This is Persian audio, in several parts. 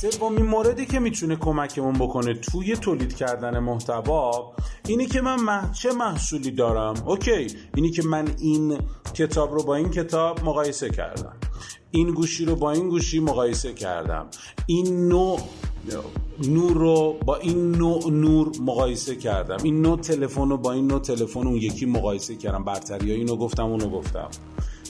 سومین موردی که می‌تونه کمکمون بکنه توی تولید کردن محتوا اینی که من چه محصولی دارم؟ اوکی اینی که من این کتاب رو با این کتاب مقایسه کردم. این گوشی رو با این گوشی مقایسه کردم. این نوع نور رو با این نوع نور مقایسه کردم. این نوع تلفن رو با این نوع تلفن اون یکی مقایسه کردم. برتری اینو گفتم اونو گفتم.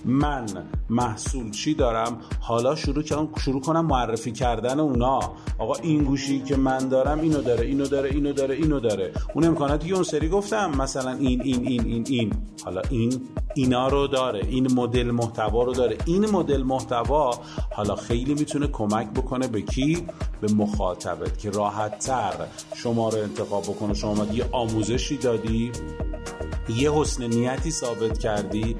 من محصول چی دارم؟ حالا شروع کنم شروع کنم معرفی کردن اونا. آقا این گوشی که من دارم اینو داره اینو داره اینو داره اینو داره. اون امکاناتی که اون سری گفتم مثلا این این این این این. حالا این اینا رو داره این مدل محتوا رو داره. این مدل محتوا حالا خیلی می‌تونه کمک بکنه به کی؟ به مخاطبت که راحت تر شما رو انتخاب بکنه. شما یه آموزشی دادی یه حسن نیتی ثابت کردی.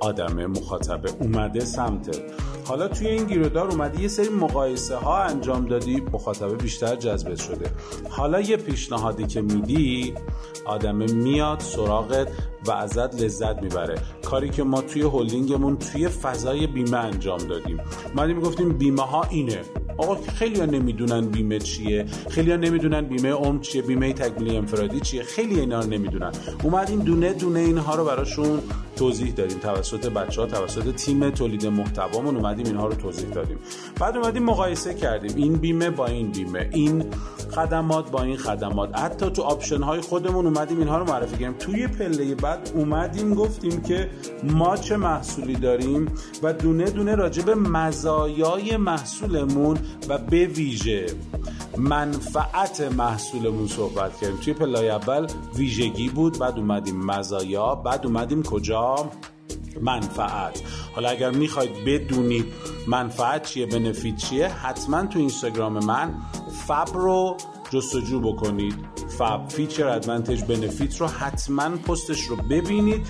آدم مخاطبه اومده سمتت حالا توی این گیرودار اومدی یه سری مقایسه ها انجام دادی مخاطبه بیشتر جذبت شده. حالا یه پیشنهادی که میدی آدمه میاد سراغت و ازت لذت می‌بره. کاری که ما توی هلدینگمون توی فضای بیمه انجام دادیم. ما گفتیم بیمه ها اینه. آقا خیلی ها نمی‌دونن بیمه چیه. خیلی ها نمی‌دونن بیمه عمر چیه بیمه تکمیلی انفرادی چیه. خیلی اینا رو نمی‌دونن. اومدیم دونه دونه اینها رو براشون توضیح دادیم. توسط بچه ها توسط تیم تولید محتوامون اومدیم اینها رو توضیح دادیم. بعد اومدیم مقایسه کردیم. این بیمه با این بیمه. این خدمات با این خدمات. حتی تو آپشن های خودمون اومدیم اینها رو معرفی کردیم. توی پله بعد اومدیم گفتیم که ما چه محصولی داریم و دونه دونه راجع به مزایای محصولمون و به ویژه منفعت محصولمون صحبت کردیم. توی پله‌ی اول ویژگی بود بعد اومدیم مزایا بعد اومدیم کجا؟ منفعت. حالا اگر می‌خواید بدونید منفعت چیه benefit چیه حتما تو اینستاگرام من FAB رو جستجو بکنید. FAB feature advantage benefit رو حتما پستش رو ببینید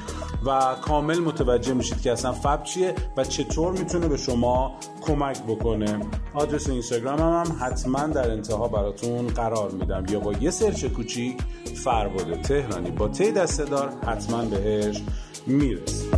و کامل متوجه میشید که اصلا FAB چیه و چطور می‌تونه به شما کمک بکنه. آدرس اینستاگرام هم, حتما در انتها براتون قرار میدم. یا با یه سرچ کوچیک فرباده تهرانی. با تی دسته دار حتما بهش می‌رسید.